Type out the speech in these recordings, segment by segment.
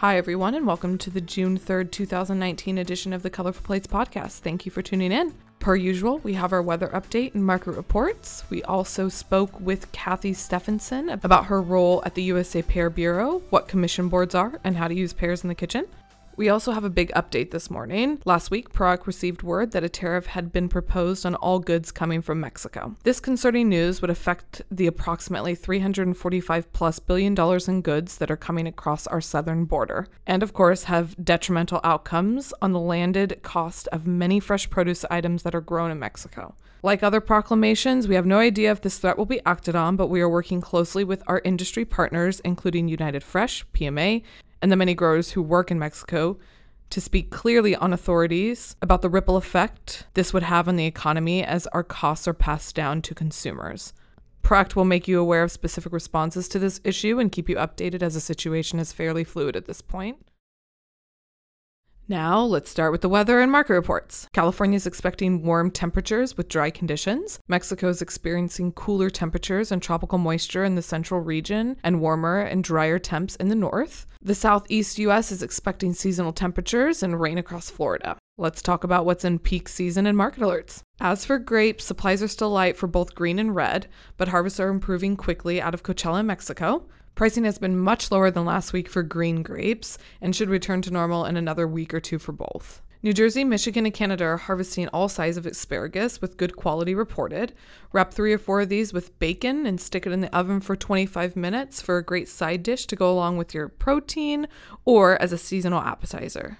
Hi, everyone, and welcome to the June 3rd, 2019 edition of the Colorful Plates podcast. Thank you for tuning in. Per usual, we have our weather update and market reports. We also spoke with Kathy Stephenson about her role at the USA Pear Bureau, what commission boards are, and how to use pears in the kitchen. We also have a big update this morning. Last week, PROACT received word that a tariff had been proposed on all goods coming from Mexico. This concerning news would affect the approximately 345 plus billion dollars in goods that are coming across our southern border, and of course, have detrimental outcomes on the landed cost of many fresh produce items that are grown in Mexico. Like other proclamations, we have no idea if this threat will be acted on, but we are working closely with our industry partners, including United Fresh, PMA, and the many growers who work in Mexico to speak clearly on authorities about the ripple effect this would have on the economy as our costs are passed down to consumers. PROACT will make you aware of specific responses to this issue and keep you updated as the situation is fairly fluid at this point. Now, let's start with the weather and market reports. California is expecting warm temperatures with dry conditions. Mexico is experiencing cooler temperatures and tropical moisture in the central region and warmer and drier temps in the north. The southeast U.S. is expecting seasonal temperatures and rain across Florida. Let's talk about what's in peak season and market alerts. As for grapes, supplies are still light for both green and red, but harvests are improving quickly out of Coachella, Mexico. Pricing has been much lower than last week for green grapes and should return to normal in another week or two for both. New Jersey, Michigan, and Canada are harvesting all sizes of asparagus with good quality reported. Wrap three or four of these with bacon and stick it in the oven for 25 minutes for a great side dish to go along with your protein or as a seasonal appetizer.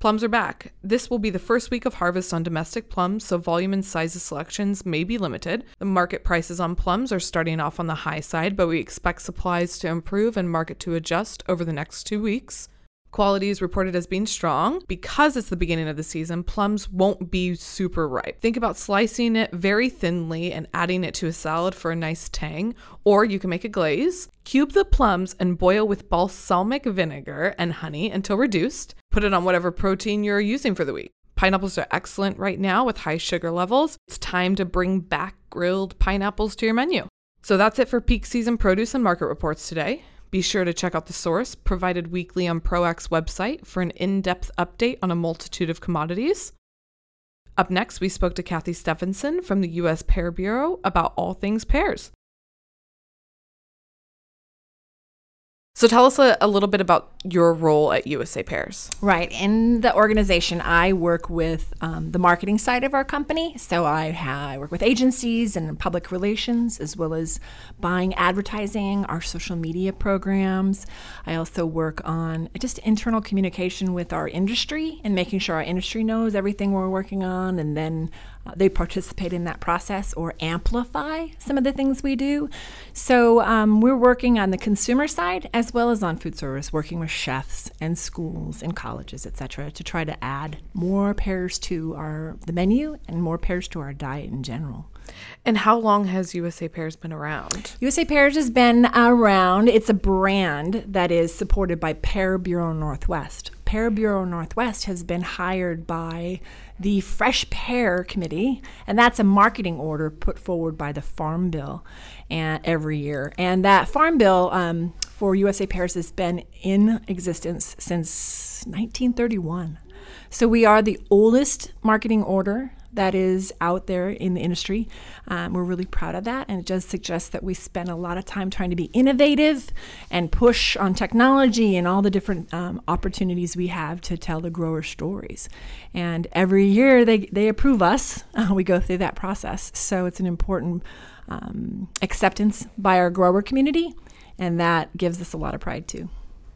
Plums are back. This will be the first week of harvest on domestic plums, so volume and size of selections may be limited. The market prices on plums are starting off on the high side, but we expect supplies to improve and market to adjust over the next two weeks. Quality is reported as being strong. Because it's the beginning of the season, plums won't be super ripe. Think about slicing it very thinly and adding it to a salad for a nice tang, or you can make a glaze. Cube the plums and boil with balsamic vinegar and honey until reduced. Put it on whatever protein you're using for the week. Pineapples are excellent right now with high sugar levels. It's time to bring back grilled pineapples to your menu. So that's it for peak season produce and market reports today. Be sure to check out the source provided weekly on PROACT's website for an in depth update on a multitude of commodities. Up next, we spoke to Kathy Stephenson from the U.S. Pear Bureau about all things pears. So tell us a, a, little bit about your role at USA Pears. Right. In the organization, I work with um, the marketing side of our company. So I, I work with agencies and public relations, as well as buying advertising, our social media programs. I also work on just internal communication with our industry and making sure our industry knows everything we're working on and then uh, they participate in that process or amplify some of the things we do. So um, we're working on the consumer side as well as on food service, working with chefs and schools and colleges, et cetera, to try to add more pears to our the menu and more pears to our diet in general. And how long has USA Pears been around? USA Pears has been around. It's a brand that is supported by Pear Bureau Northwest. Pear Bureau Northwest has been hired by the Fresh Pear Committee, and that's a marketing order put forward by the Farm Bill and every year. And that Farm Bill um, for USA Pears has been in existence since 1931. So we are the oldest marketing order that is out there in the industry. Um, we're really proud of that, and it does suggest that we spend a lot of time trying to be innovative and push on technology and all the different um, opportunities we have to tell the grower stories. And every year they, they approve us. Uh, we go through that process. So it's an important um, acceptance by our grower community, and that gives us a lot of pride too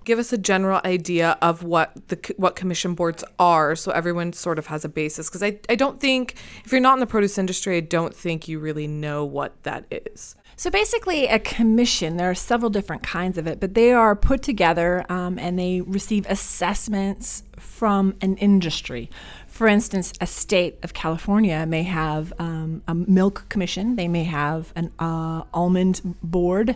give us a general idea of what the what commission boards are so everyone sort of has a basis because I, I don't think if you're not in the produce industry i don't think you really know what that is. So basically a commission there are several different kinds of it but they are put together um, and they receive assessments from an industry for instance, a state of California may have um, a milk commission, they may have an uh, almond board,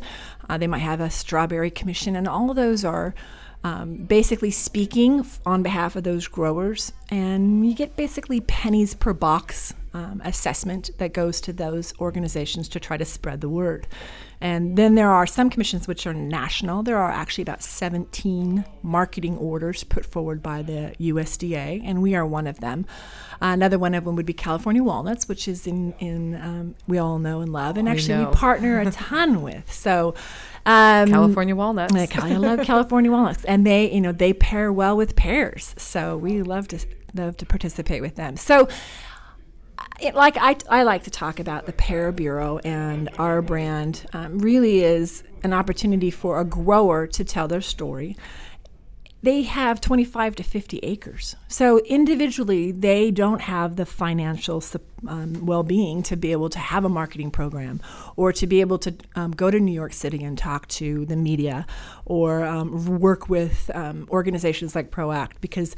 uh, they might have a strawberry commission, and all of those are um, basically speaking on behalf of those growers. And you get basically pennies per box um, assessment that goes to those organizations to try to spread the word. And then there are some commissions which are national. There are actually about 17 marketing orders put forward by the USDA, and we are one of them. Uh, another one of them would be California Walnuts, which is in, in um, we all know and love, and actually know. we partner a ton with. So um, California walnuts. like, I love California walnuts, and they, you know, they pair well with pears. So we love to love to participate with them. So, it, like I, I like to talk about the Pear Bureau and our brand. Um, really is an opportunity for a grower to tell their story. They have 25 to 50 acres. So individually, they don't have the financial sup- um, well being to be able to have a marketing program or to be able to um, go to New York City and talk to the media or um, work with um, organizations like ProAct because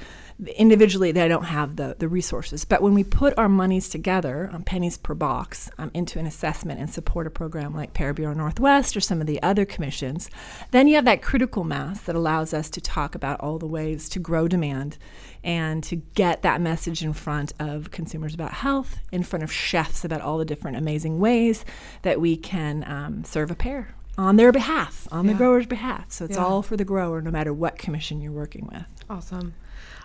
individually they don't have the, the resources. But when we put our monies together, um, pennies per box, um, into an assessment and support a program like Pear Bureau Northwest or some of the other commissions, then you have that critical mass that allows us to talk about all the ways to grow demand and to get that message in front of consumers about health, in front of chefs about all the different amazing ways that we can um, serve a pear on their behalf, on the grower's behalf. So it's Yeah. all for the grower, no matter what commission you're working with. Awesome.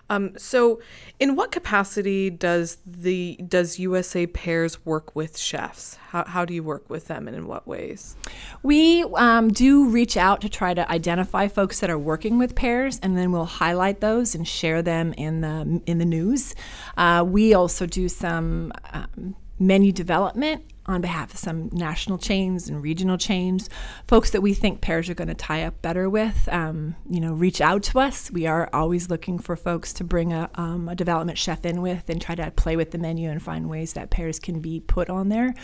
Um, so, in what capacity does the does USA Pears work with chefs? How, how do you work with them, and in what ways? We um, do reach out to try to identify folks that are working with pears, and then we'll highlight those and share them in the in the news. Uh, we also do some um, menu development on behalf of some national chains and regional chains, folks that we think pears are going to tie up better with. Um, you know, reach out to us. We are always looking for folks to bring a, um, a development chef in with and try to play with the menu and find ways that pears can be put on there.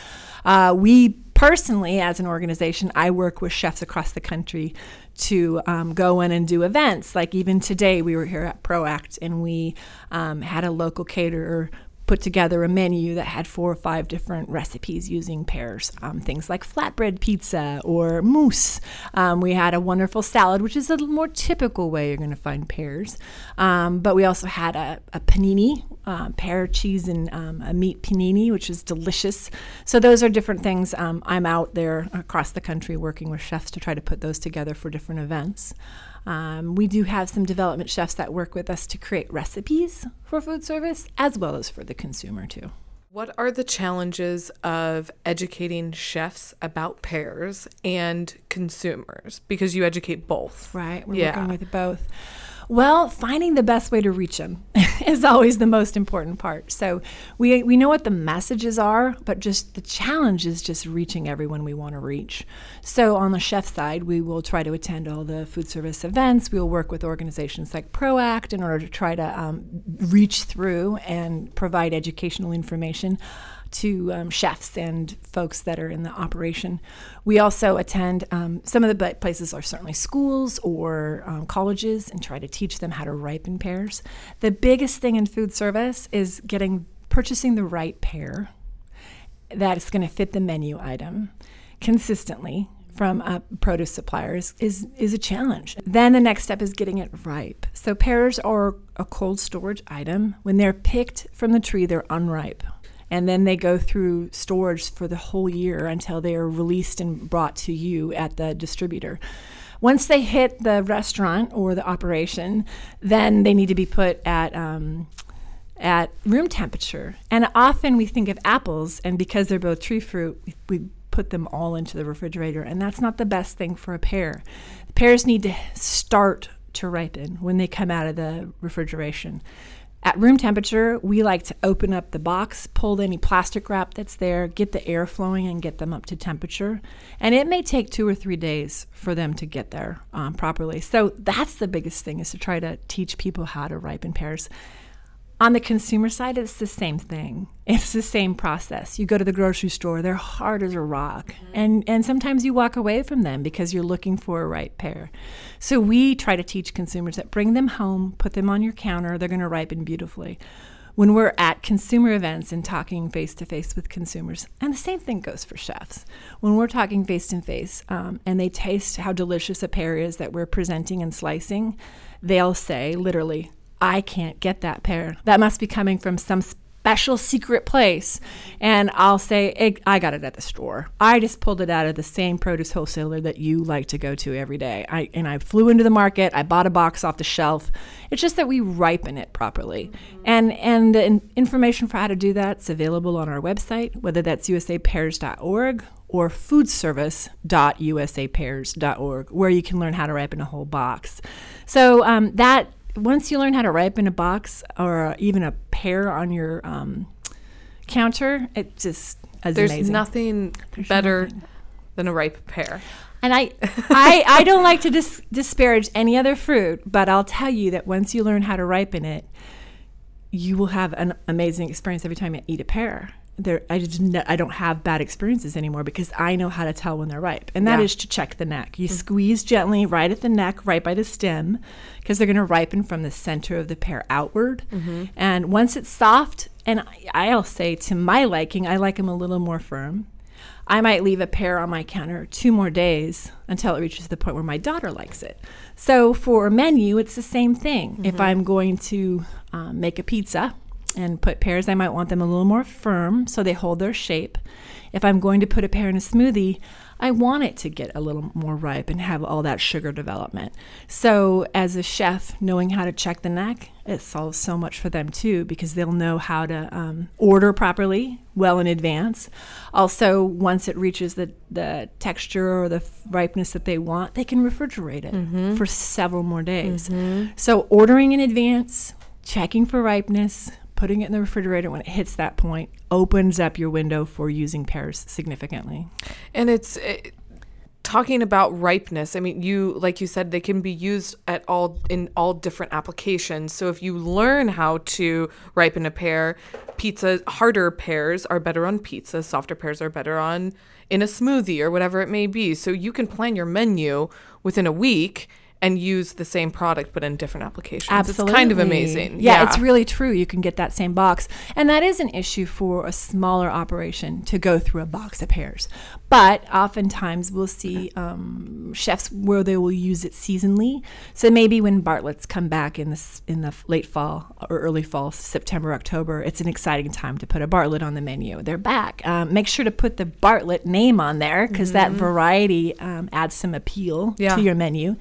Uh, we personally, as an organization, I work with chefs across the country to um, go in and do events. Like even today, we were here at ProAct and we um, had a local caterer put together a menu that had four or five different recipes using pears. Um, things like flatbread pizza or mousse. Um, we had a wonderful salad, which is a more typical way you're going to find pears. Um, but we also had a, a panini, uh, pear cheese and um, a meat panini, which is delicious. So those are different things. Um, I'm out there across the country working with chefs to try to put those together for different events. Um, we do have some development chefs that work with us to create recipes for food service as well as for the consumer too. What are the challenges of educating chefs about pears and consumers? Because you educate both. Right, we're Yeah. working with both. Well, finding the best way to reach them is always the most important part. So we we know what the messages are, but just the challenge is just reaching everyone we want to reach. So on the chef side, we will try to attend all the food service events. We will work with organizations like ProAct in order to try to um, reach through and provide educational information to um, chefs and folks that are in the operation. We also attend um, some of the places are certainly schools or um, colleges and try to teach them how to ripen pears. The biggest thing in food service is getting purchasing the right pear that is going to fit the menu item consistently from uh, produce suppliers is is a challenge. Then the next step is getting it ripe. So pears are a cold storage item. When they're picked from the tree, they're unripe. And then they go through storage for the whole year until they are released and brought to you at the distributor. Once they hit the restaurant or the operation, then they need to be put at um, at room temperature. And often we think of apples, and because they're both tree fruit, we, we put them all into the refrigerator, and that's not the best thing for a pear. Pears need to start to ripen when they come out of the refrigeration. At room temperature, we like to open up the box, pull any plastic wrap that's there, get the air flowing, and get them up to temperature. And it may take two or three days for them to get there um, properly. So that's the biggest thing is to try to teach people how to ripen pears. On the consumer side, it's the same thing. It's the same process. You go to the grocery store, they're hard as a rock. Mm-hmm. And, and sometimes you walk away from them because you're looking for a right pear. So we try to teach consumers that bring them home, put them on your counter, they're going to ripen beautifully. When we're at consumer events and talking face to face with consumers, and the same thing goes for chefs. When we're talking face to face and they taste how delicious a pear is that we're presenting and slicing, they'll say literally, I can't get that pear. That must be coming from some special secret place. And I'll say, I got it at the store. I just pulled it out of the same produce wholesaler that you like to go to every day. I, and I flew into the market. I bought a box off the shelf. It's just that we ripen it properly. Mm-hmm. And, and the information for how to do that's available on our website, whether that's usapears.org or foodservice.usapears.org, where you can learn how to ripen a whole box. So um, that once you learn how to ripen a box or even a pear on your um, counter, it just is There's amazing. nothing There's better nothing. than a ripe pear. And I, I, I don't like to dis- disparage any other fruit, but I'll tell you that once you learn how to ripen it, you will have an amazing experience every time you eat a pear there I just I don't have bad experiences anymore because I know how to tell when they're ripe, and that yeah. is to check the neck. You mm-hmm. squeeze gently right at the neck, right by the stem, because they're going to ripen from the center of the pear outward. Mm-hmm. And once it's soft, and I'll say to my liking, I like them a little more firm. I might leave a pear on my counter two more days until it reaches the point where my daughter likes it. So for a menu, it's the same thing. Mm-hmm. If I'm going to um, make a pizza, and put pears, I might want them a little more firm so they hold their shape. If I'm going to put a pear in a smoothie, I want it to get a little more ripe and have all that sugar development. So, as a chef, knowing how to check the neck, it solves so much for them too because they'll know how to um, order properly well in advance. Also, once it reaches the, the texture or the ripeness that they want, they can refrigerate it mm-hmm. for several more days. Mm-hmm. So, ordering in advance, checking for ripeness, putting it in the refrigerator when it hits that point opens up your window for using pears significantly. And it's it, talking about ripeness. I mean, you like you said they can be used at all in all different applications. So if you learn how to ripen a pear, pizza harder pears are better on pizza, softer pears are better on in a smoothie or whatever it may be. So you can plan your menu within a week and use the same product but in different applications. Absolutely. It's kind of amazing. Yeah, yeah, it's really true. You can get that same box. And that is an issue for a smaller operation to go through a box of pears. But oftentimes we'll see um, chefs where they will use it seasonally. So maybe when Bartlett's come back in the, in the late fall or early fall, September, October, it's an exciting time to put a Bartlett on the menu. They're back. Um, make sure to put the Bartlett name on there because mm-hmm. that variety um, adds some appeal yeah. to your menu.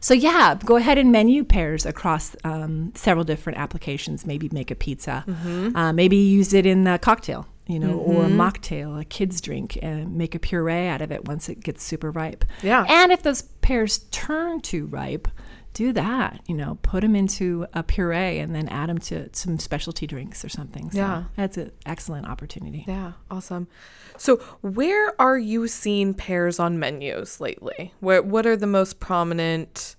So yeah, go ahead and menu pears across um, several different applications. Maybe make a pizza. Mm-hmm. Uh, maybe use it in a cocktail, you know, mm-hmm. or a mm-hmm. mocktail, a kid's drink, and make a puree out of it once it gets super ripe. Yeah. And if those pears turn too ripe, do that. You know, put them into a puree and then add them to some specialty drinks or something. So yeah, that's an excellent opportunity. Yeah, awesome. So, where are you seeing pears on menus lately? Where what are the most prominent?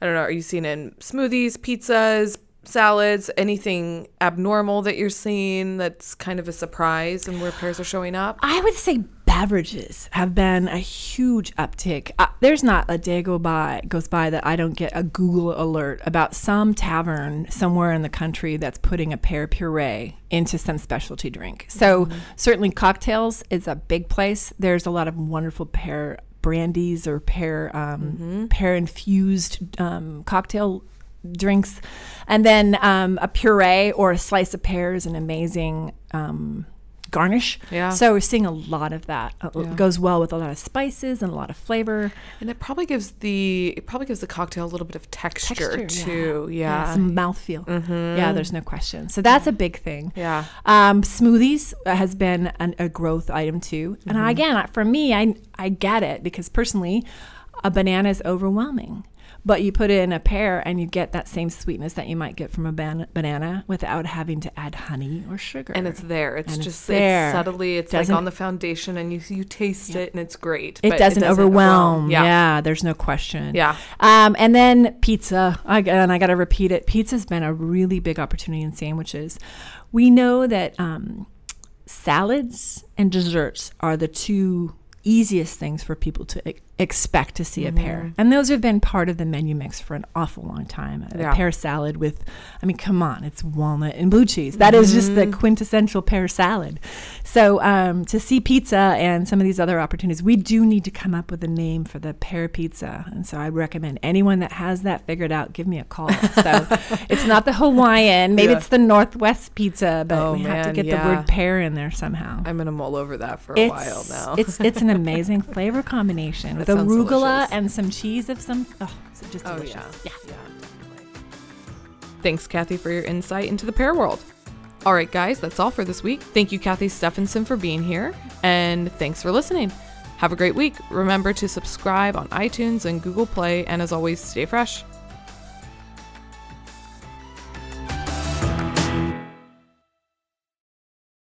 I don't know. Are you seeing in smoothies, pizzas, salads, anything abnormal that you're seeing that's kind of a surprise and where pears are showing up? I would say beverages have been a huge uptick. Uh, there's not a day go by goes by that I don't get a Google alert about some tavern somewhere in the country that's putting a pear puree into some specialty drink. So mm-hmm. certainly cocktails is a big place. There's a lot of wonderful pear brandies or pear um, mm-hmm. pear infused um, cocktail drinks, and then um, a puree or a slice of pear is an amazing um, garnish. Yeah. So we're seeing a lot of that. Uh, yeah. Goes well with a lot of spices and a lot of flavor. And it probably gives the it probably gives the cocktail a little bit of texture, texture too. Yeah. yeah. Some mouthfeel. Mm-hmm. Yeah, there's no question. So that's a big thing. Yeah. Um, smoothies has been an, a growth item too. Mm-hmm. And again, for me, I I get it because personally, a banana is overwhelming but you put it in a pear and you get that same sweetness that you might get from a ban- banana without having to add honey or sugar. And it's there. It's and just it's there. It's subtly. It's doesn't, like on the foundation, and you you taste yeah. it, and it's great. It, doesn't, it doesn't, overwhelm. overwhelm. Yeah. yeah, there's no question. Yeah. Um, and then pizza. I, and I got to repeat it. Pizza's been a really big opportunity in sandwiches. We know that um, salads and desserts are the two easiest things for people to expect to see Mhm. a pear. And those have been part of the menu mix for an awful long time. A Yeah. pear salad with, I mean, come on, it's walnut and blue cheese. That is just the Mhm. quintessential pear salad. So um, to see pizza and some of these other opportunities, we do need to come up with a name for the pear pizza. And so I recommend anyone that has that figured out, give me a call. So it's not the Hawaiian, maybe Yeah. it's the Northwest pizza, but Oh, we have to get yeah. the word pear in there somehow. I'm gonna mull over that for a It's, while now. it's it's an amazing flavor combination with sounds arugula delicious. and some cheese of some. Oh, just Oh, delicious. yeah. yeah. Thanks, Kathy, for your insight into the pear world. All right, guys, that's all for this week. Thank you, Kathy Stephenson, for being here, and thanks for listening. Have a great week. Remember to subscribe on iTunes and Google Play, and as always, stay fresh.